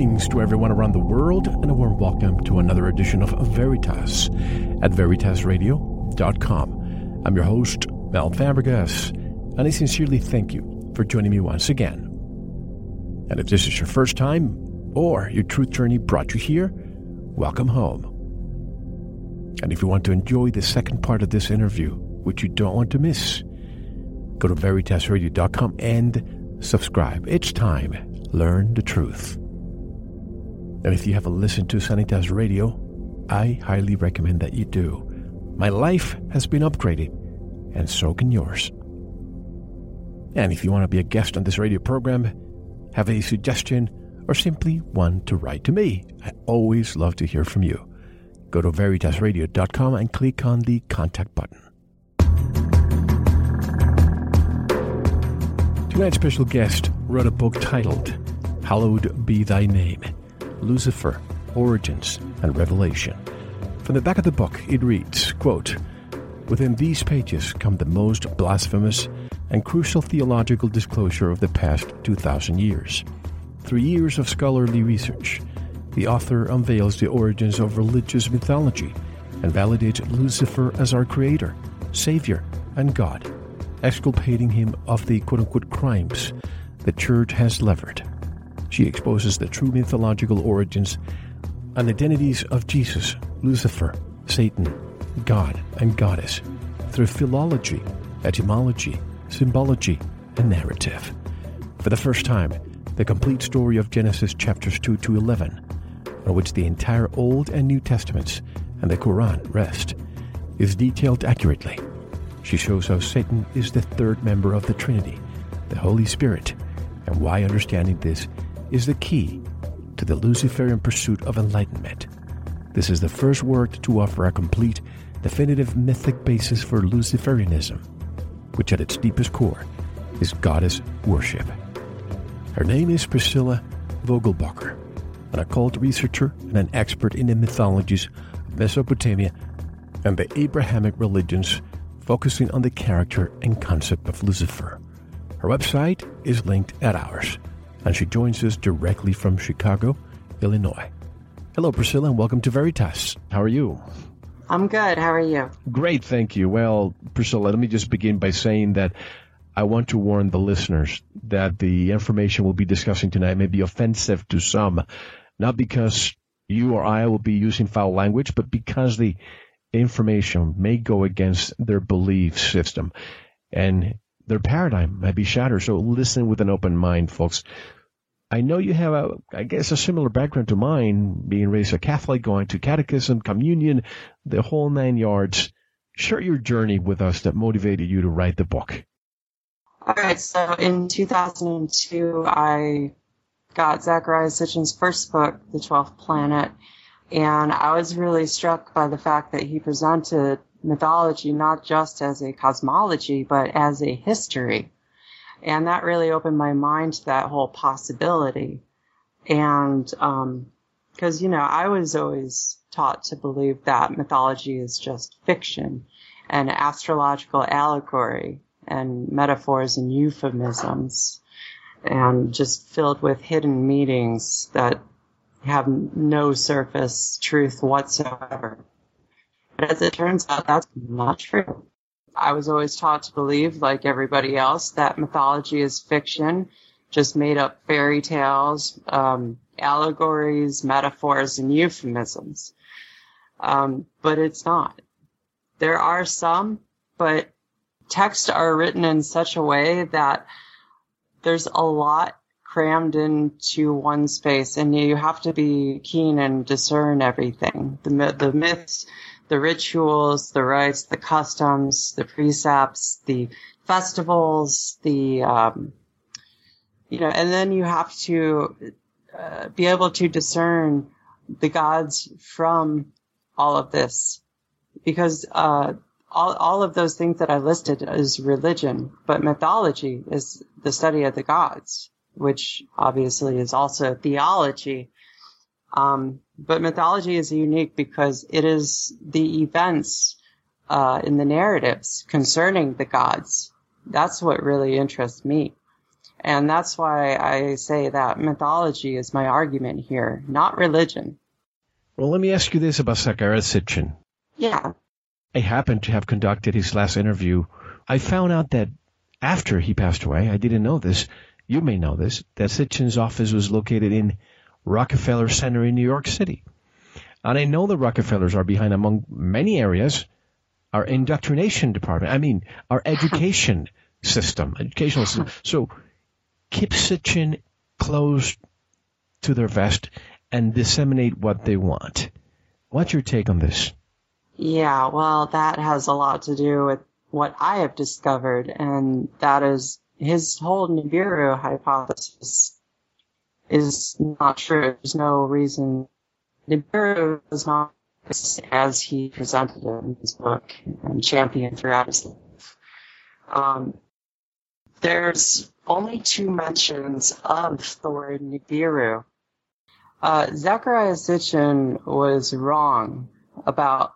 Greetings to everyone around the world, and a warm welcome to another edition of Veritas at VeritasRadio.com. I'm your host, Mel Fabregas, and I sincerely thank you for joining me once again. And if this is your first time, or your truth journey brought you here, welcome home. And if you want to enjoy the second part of this interview, which you don't want to miss, go to VeritasRadio.com and subscribe. It's time. Learn the truth. And if you haven't listened to Sanitas Radio, I highly recommend that you do. My life has been upgraded, and so can yours. And if you want to be a guest on this radio program, have a suggestion, or simply want to write to me, I always love to hear from you. Go to veritasradio.com and click on the contact button. Tonight's special guest wrote a book titled Hallowed Be Thy Name Lucifer, Origins, and Revelation. From the back of the book, it reads, quote, Within these pages come the most blasphemous and crucial theological disclosure of the past 2,000 years. Through years of scholarly research, the author unveils the origins of religious mythology and validates Lucifer as our creator, savior, and God, exculpating him of the quote unquote crimes the church has levered. She exposes the true mythological origins and identities of Jesus, Lucifer, Satan, God, and Goddess through philology, etymology, symbology, and narrative. For the first time, the complete story of Genesis chapters 2 to 11, on which the entire Old and New Testaments and the Quran rest, is detailed accurately. She shows how Satan is the third member of the Trinity, the Holy Spirit, and why understanding this is the key to the Luciferian pursuit of enlightenment. This is the first work to offer a complete, definitive mythic basis for Luciferianism, which at its deepest core is goddess worship. Her name is Priscilla Vogelbacher, an occult researcher and an expert in the mythologies of Mesopotamia and the Abrahamic religions, focusing on the character and concept of Lucifer. Her website is linked at ours and she joins us directly from Chicago, Illinois. Hello, Priscilla, and welcome to Veritas. How are you? I'm good. How are you? Great, thank you. Well, Priscilla, let me just begin by saying that I want to warn the listeners that the information we'll be discussing tonight may be offensive to some, not because you or I will be using foul language, but because the information may go against their belief system. And their paradigm might be shattered. So listen with an open mind, folks. I know you have a, I guess, a similar background to mine, being raised a Catholic, going to catechism, communion, the whole nine yards. Share your journey with us that motivated you to write the book. All right. So in 2002, I got Zecharia Sitchin's first book, The Twelfth Planet, and I was really struck by the fact that he presented mythology not just as a cosmology, but as a history. And that really opened my mind to that whole possibility. And, um, you know, I was always taught to believe that mythology is just fiction and astrological allegory and metaphors and euphemisms and just filled with hidden meanings that have no surface truth whatsoever. But as it turns out, that's not true. I was always taught to believe, like everybody else, that mythology is fiction, just made up fairy tales, um, allegories, metaphors, and euphemisms. Um, but it's not. There are some, but texts are written in such a way that there's a lot crammed into one space and you have to be keen and discern everything. The, the myths, the rituals, the rites, the customs, the precepts, the festivals, the, um, you know, and then you have to uh, be able to discern the gods from all of this because uh, all, all of those things that I listed is religion, but mythology is the study of the gods, which obviously is also theology. Um, but mythology is unique because it is the events uh, in the narratives concerning the gods. That's what really interests me. And that's why I say that mythology is my argument here, not religion. Well, let me ask you this about Zecharia Sitchin. Yeah. I happened to have conducted his last interview. I found out that after he passed away, I didn't know this, you may know this, that Sitchin's office was located in Rockefeller Center in New York City. And I know the Rockefellers are behind, among many areas, our indoctrination department. I mean, our education system, educational system. So keep Sitchin close to their vest and disseminate what they want. What's your take on this? Yeah, well, that has a lot to do with what I have discovered, and that is his whole Nibiru hypothesis is not true. There's no reason. Nibiru is not as he presented it in his book and championed throughout his life. Um, there's only two mentions of the word Nibiru. Uh, Zecharia Sitchin was wrong about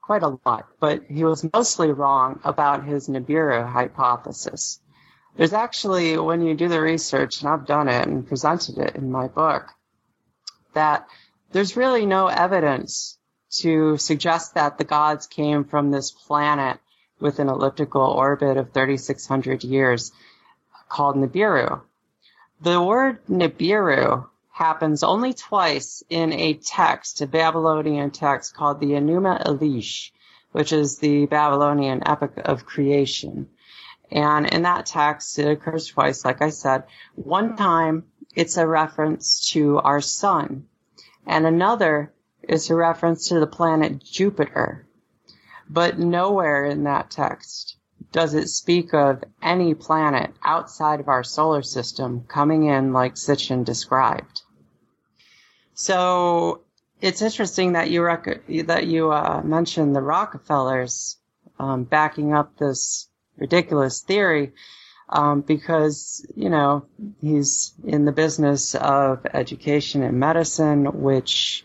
quite a lot, but he was mostly wrong about his Nibiru hypothesis. There's actually, when you do the research, and I've done it and presented it in my book, that there's really no evidence to suggest that the gods came from this planet with an elliptical orbit of 3,600 years called Nibiru. The word Nibiru happens only twice in a text, a Babylonian text called the Enuma Elish, which is the Babylonian epic of creation. And in that text, it occurs twice, like I said. One time, it's a reference to our sun, and another is a reference to the planet Jupiter. But nowhere in that text does it speak of any planet outside of our solar system coming in like Sitchin described. So it's interesting that you rec- that you uh, mentioned the Rockefellers um, backing up this ridiculous theory um, because you know he's in the business of education and medicine, which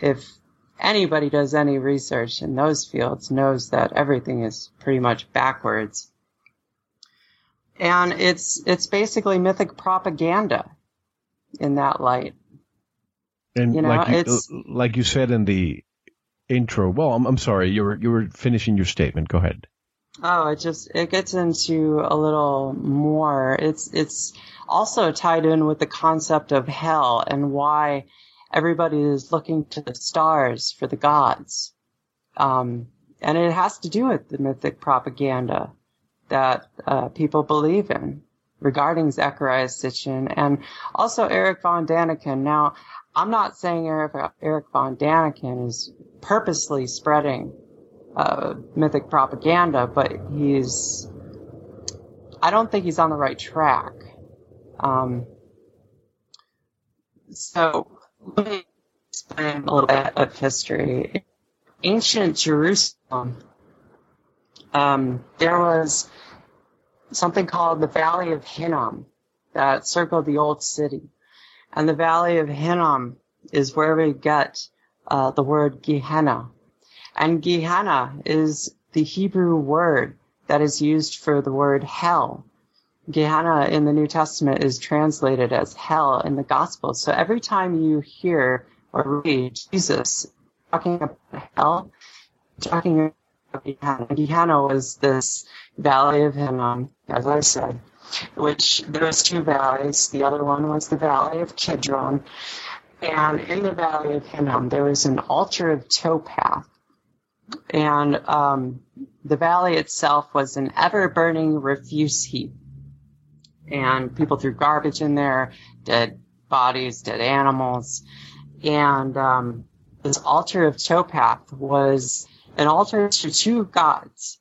if anybody does any research in those fields knows that everything is pretty much backwards. And it's it's basically mythic propaganda in that light. And you know, like you, like you said in the intro, well, I'm, I'm sorry, you were you were finishing your statement. Go ahead. Oh, it just it gets into a little more. It's it's also tied in with the concept of hell and why everybody is looking to the stars for the gods. Um, and it has to do with the mythic propaganda that uh, people believe in regarding Zecharia Sitchin and also Eric von Daniken. Now, I'm not saying Eric, Eric von Daniken is purposely spreading uh, mythic propaganda, but he's. I don't think he's on the right track. Um, so let me explain a little bit of history. Ancient Jerusalem, um, there was something called the Valley of Hinnom that circled the old city. And the Valley of Hinnom is where we get uh, the word Gehenna. And Gehenna is the Hebrew word that is used for the word hell. Gehenna in the New Testament is translated as hell in the Gospels. So every time you hear or read Jesus talking about hell, talking about Gehenna. Gehenna was this valley of Hinnom, as I said, which there was two valleys. The other one was the valley of Kidron. And in the valley of Hinnom, there was an altar of Tophet. And um, the valley itself was an ever burning refuse heap. And people threw garbage in there, dead bodies, dead animals. And um, this altar of Tophet was an altar to two gods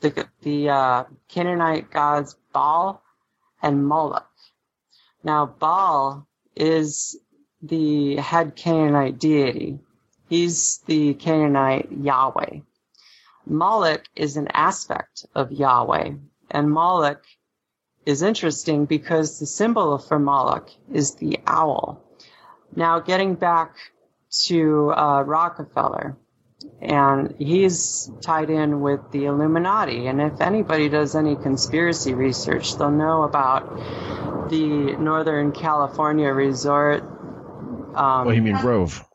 the, the uh, Canaanite gods Baal and Moloch. Now, Baal is the head Canaanite deity. He's the Canaanite Yahweh. Moloch is an aspect of Yahweh, and Moloch is interesting because the symbol for Moloch is the owl. Now, getting back to uh, Rockefeller, and he's tied in with the Illuminati. And if anybody does any conspiracy research, they'll know about the Northern California resort. Um, Bohemian Grove.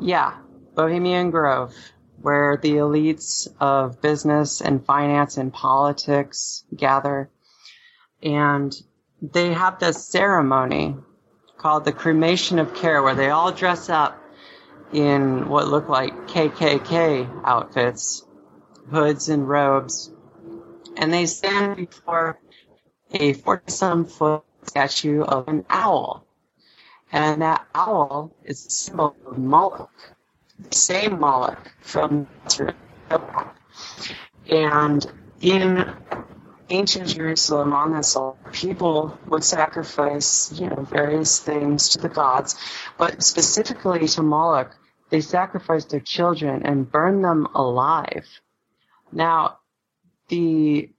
Yeah, Bohemian Grove, where the elites of business and finance and politics gather. And they have this ceremony called the cremation of care where they all dress up in what look like KKK outfits, hoods and robes, and they stand before a 40 some foot statue of an owl. And that owl is a symbol of Moloch, the same Moloch from and in ancient Jerusalem on this altar, people would sacrifice, you know, various things to the gods, but specifically to Moloch, they sacrificed their children and burned them alive. Now, the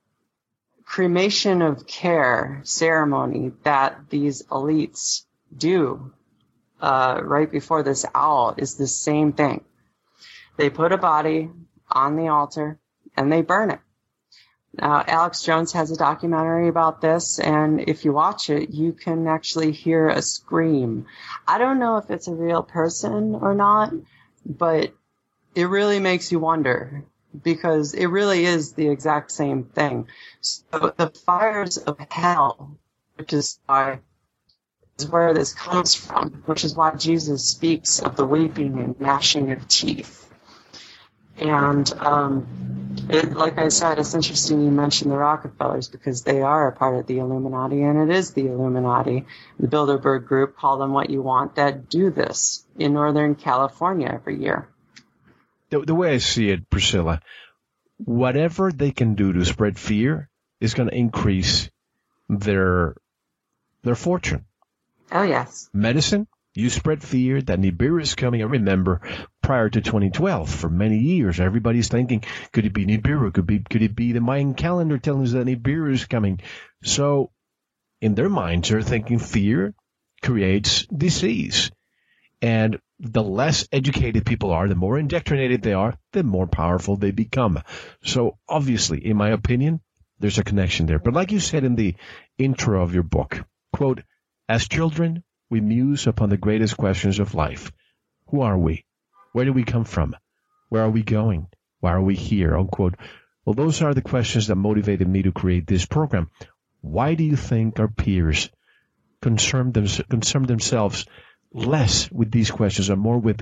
cremation of care ceremony that these elites do uh, right before this owl is the same thing. They put a body on the altar and they burn it. Now, Alex Jones has a documentary about this, and if you watch it, you can actually hear a scream. I don't know if it's a real person or not, but it really makes you wonder because it really is the exact same thing. So the fires of hell, which is why is where this comes from, which is why Jesus speaks of the weeping and gnashing of teeth. And um, it, like I said, it's interesting you mentioned the Rockefellers because they are a part of the Illuminati, and it is the Illuminati, the Bilderberg Group, call them what you want, that do this in Northern California every year. The, the way I see it, Priscilla, whatever they can do to spread fear is going to increase their their fortune. Oh yes. Medicine, you spread fear that Nibiru is coming. I remember prior to 2012, for many years, everybody's thinking, could it be Nibiru? Could be, could it be the Mayan calendar telling us that Nibiru is coming? So, in their minds, they're thinking fear creates disease. And the less educated people are, the more indoctrinated they are, the more powerful they become. So obviously, in my opinion, there's a connection there. But like you said in the intro of your book, quote, as children, we muse upon the greatest questions of life. Who are we? Where do we come from? Where are we going? Why are we here? Unquote. Well, those are the questions that motivated me to create this program. Why do you think our peers concern, them, concern themselves less with these questions and more with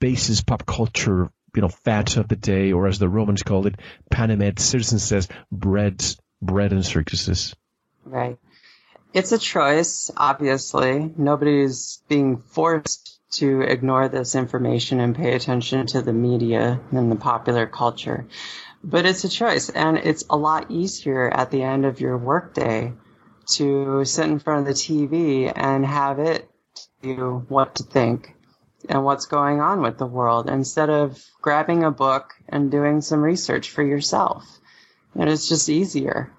basis pop culture, you know, fads of the day, or as the Romans called it, panem et circenses, breads, bread and circuses? Right. It's a choice, obviously. Nobody's being forced to ignore this information and pay attention to the media and the popular culture. But it's a choice, and it's a lot easier at the end of your workday to sit in front of the TV and have it tell you what to think and what's going on with the world instead of grabbing a book and doing some research for yourself. And it's just easier.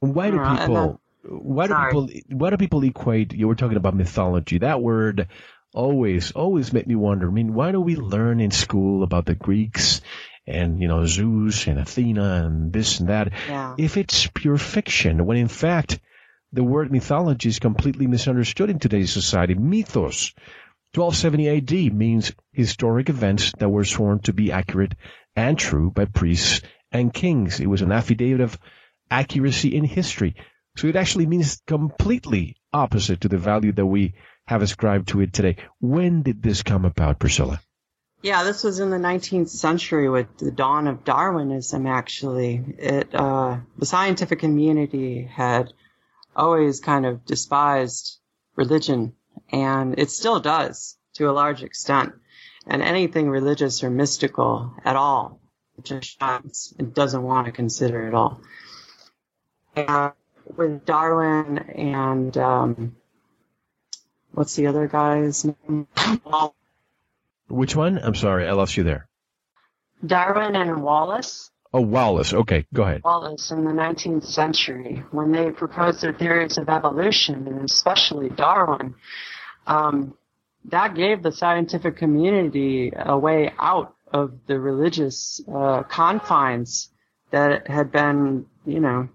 Why do uh, people why do Sorry. people why do people equate you were talking about mythology that word always always made me wonder i mean why do we learn in school about the greeks and you know zeus and athena and this and that yeah. if it's pure fiction when in fact the word mythology is completely misunderstood in today's society mythos 1270 AD means historic events that were sworn to be accurate and true by priests and kings. It was an affidavit of accuracy in history. So it actually means completely opposite to the value that we have ascribed to it today. When did this come about, Priscilla? Yeah, this was in the 19th century with the dawn of Darwinism. Actually, it uh, the scientific community had always kind of despised religion, and it still does to a large extent. And anything religious or mystical at all, it just. It doesn't want to consider at all. And with Darwin and um, what's the other guy's name? Which one? I'm sorry, I lost you there. Darwin and Wallace. Oh, Wallace. Okay, go ahead. Wallace in the 19th century, when they proposed their theories of evolution, and especially Darwin, um, that gave the scientific community a way out of the religious uh, confines that had been, you know,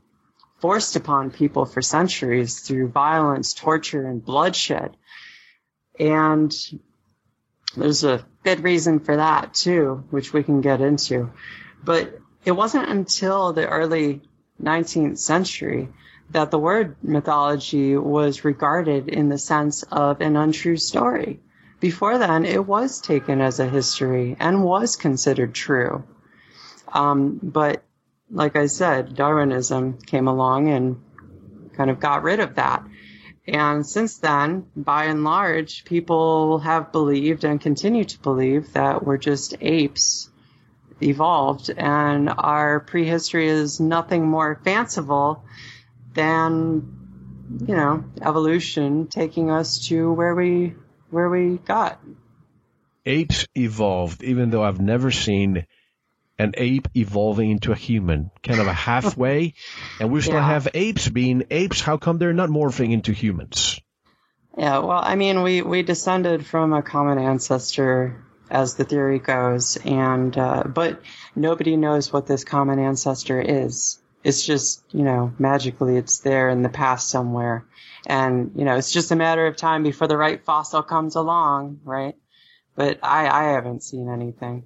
forced upon people for centuries through violence, torture, and bloodshed. And there's a good reason for that too, which we can get into. But it wasn't until the early 19th century that the word mythology was regarded in the sense of an untrue story. Before then, it was taken as a history and was considered true. Um, but like I said, Darwinism came along and kind of got rid of that. And since then, by and large, people have believed and continue to believe that we're just apes evolved and our prehistory is nothing more fanciful than, you know, evolution taking us to where we, where we got. Apes evolved, even though I've never seen an ape evolving into a human, kind of a halfway, and we still yeah. have apes being apes. How come they're not morphing into humans? Yeah, well, I mean, we, we descended from a common ancestor, as the theory goes, and uh, but nobody knows what this common ancestor is. It's just, you know, magically it's there in the past somewhere, and you know, it's just a matter of time before the right fossil comes along, right? But I, I haven't seen anything.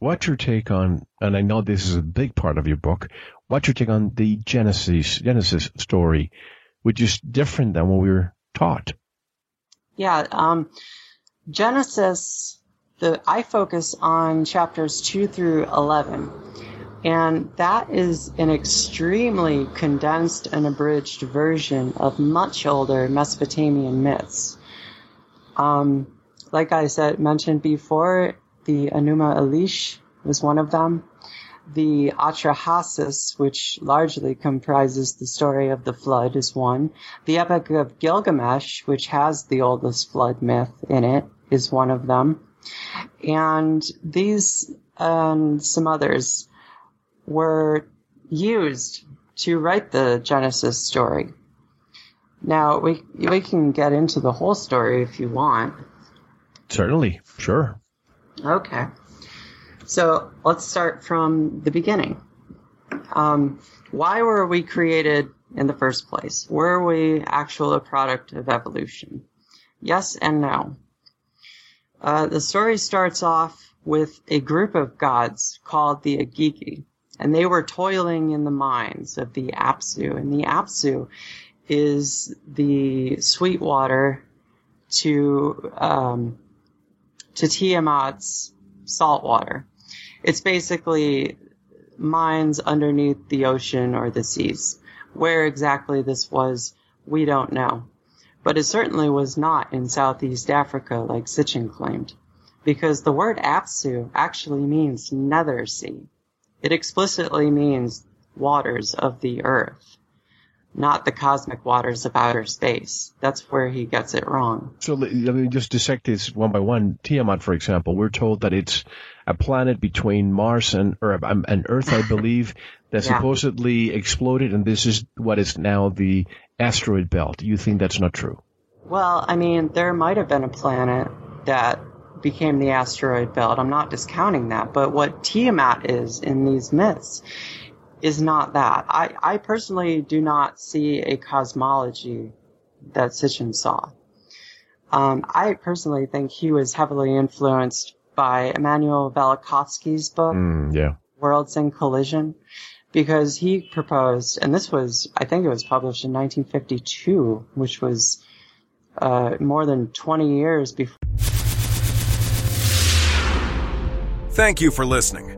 What's your take on, and I know this is a big part of your book, what's your take on the Genesis, Genesis story, which is different than what we were taught? Yeah, um, Genesis, the, I focus on chapters 2 through 11. And that is an extremely condensed and abridged version of much older Mesopotamian myths. Um, like I said, mentioned before, the Enuma Elish was one of them. The Atrahasis, which largely comprises the story of the flood, is one. The Epic of Gilgamesh, which has the oldest flood myth in it, is one of them. And these and some others were used to write the Genesis story. Now we we can get into the whole story if you want. Certainly, sure. Okay. So let's start from the beginning. Um, why were we created in the first place? Were we actually a product of evolution? Yes and no. Uh, the story starts off with a group of gods called the Igigi, and they were toiling in the mines of the Apsu, and the Apsu is the sweet water to um, to Tiamat's salt water. It's basically mines underneath the ocean or the seas. Where exactly this was, we don't know. But it certainly was not in Southeast Africa like Sitchin claimed. Because the word Apsu actually means nether sea. It explicitly means waters of the earth not the cosmic waters of outer space. That's where he gets it wrong. So let me just dissect this one by one. Tiamat, for example, we're told that it's a planet between Mars and, or, um, and Earth, I believe, that yeah. supposedly exploded, and this is what is now the asteroid belt. You think that's not true? Well, I mean, there might have been a planet that became the asteroid belt. I'm not discounting that, but what Tiamat is in these myths is not that. I, I personally do not see a cosmology that Sitchin saw. Um, I personally think he was heavily influenced by Immanuel Velikovsky's book, mm, yeah. Worlds in Collision, because he proposed, and this was, I think it was published in 1952, which was uh, more than 20 years before Thank you for listening.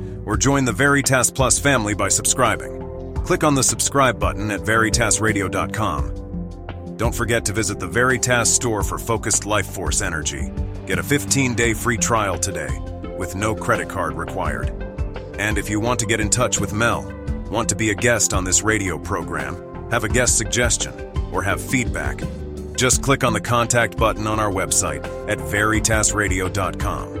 or join the Veritas Plus family by subscribing. Click on the subscribe button at veritasradio.com. Don't forget to visit the Veritas store for focused life force energy. Get a 15 day free trial today with no credit card required. And if you want to get in touch with Mel, want to be a guest on this radio program, have a guest suggestion, or have feedback, just click on the contact button on our website at veritasradio.com.